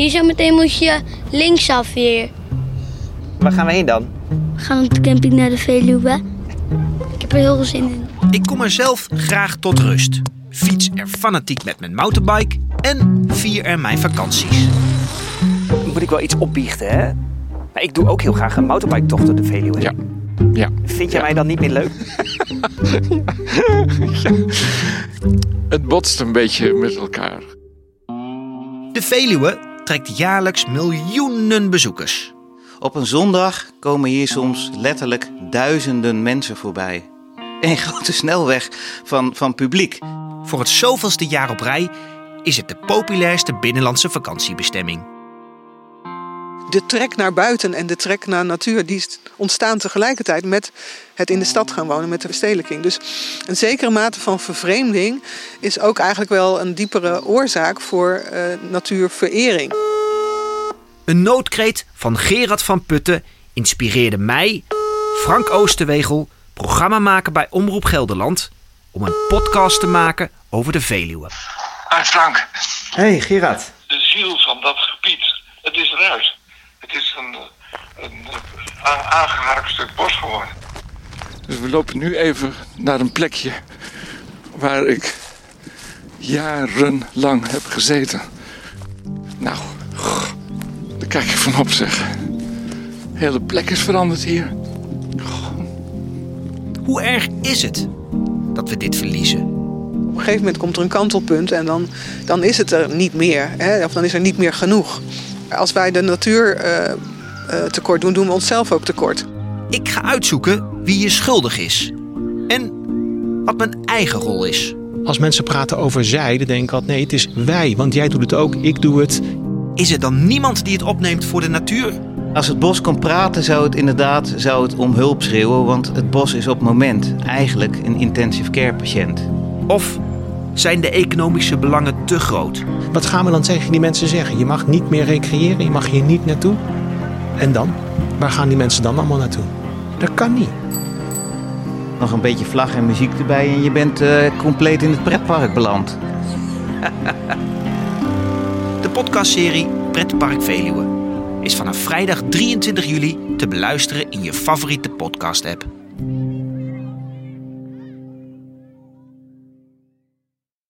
Hier zo meteen moet je linksaf weer. Waar gaan we heen dan? We gaan op de camping naar de Veluwe. Ik heb er heel veel zin in. Ik kom er zelf graag tot rust. Fiets er fanatiek met mijn mountainbike en vier er mijn vakanties. Moet ik wel iets opbiechten, hè? Maar ik doe ook heel graag een motorbike-tocht door de Veluwe. Ja. Ja. Vind jij mij dan niet meer leuk? Het botst een beetje met elkaar. De Veluwe trekt jaarlijks miljoenen bezoekers. Op een zondag komen hier soms letterlijk duizenden mensen voorbij. Een grote snelweg van, van publiek. Voor het zoveelste jaar op rij is het de populairste binnenlandse vakantiebestemming. de trek naar buiten en de trek naar natuur, die ontstaan tegelijkertijd met het in de stad gaan wonen, met de verstedelijking. Dus een zekere mate van vervreemding is ook eigenlijk wel een diepere oorzaak voor eh, natuurverering. Een noodkreet van Gerard van Putten inspireerde mij, Frank Oosterwegel, programmamaker bij Omroep Gelderland, om een podcast te maken over de Veluwe. Hi Frank, Hey Gerard. de ziel van dat gebied, het is eruit. Het is een, eh, een eh, a- aangeharkt stuk bos geworden. Dus we lopen nu even naar een plekje waar ik jarenlang heb gezeten. Nou, kijk ik van op zeg. De hele plek is veranderd hier. Hoe erg is het dat we dit verliezen? Op een gegeven moment komt er een kantelpunt en dan, dan is het er niet meer. Hè? Of dan is er niet meer genoeg. Als wij de natuur eh, eh, tekort doen, doen we onszelf ook tekort. Ik ga uitzoeken wie je schuldig is en wat mijn eigen rol is. Als mensen praten over zij, dan denk ik altijd nee, het is wij. Want jij doet het ook, ik doe het. Is er dan niemand die het opneemt voor de natuur? Als het bos kon praten, zou het inderdaad zou het om hulp schreeuwen. Want het bos is op het moment eigenlijk een intensive care patiënt. Of zijn de economische belangen te groot? Wat gaan we dan tegen die mensen zeggen? Je mag niet meer recreëren, je mag hier niet naartoe. En dan? Waar gaan die mensen dan allemaal naartoe? Dat kan niet. Nog een beetje vlag en muziek erbij en je bent eh, compleet in het pretpark beland. De podcastserie Pretpark Veluwe is vanaf vrijdag 23 juli te beluisteren in je favoriete podcast-app.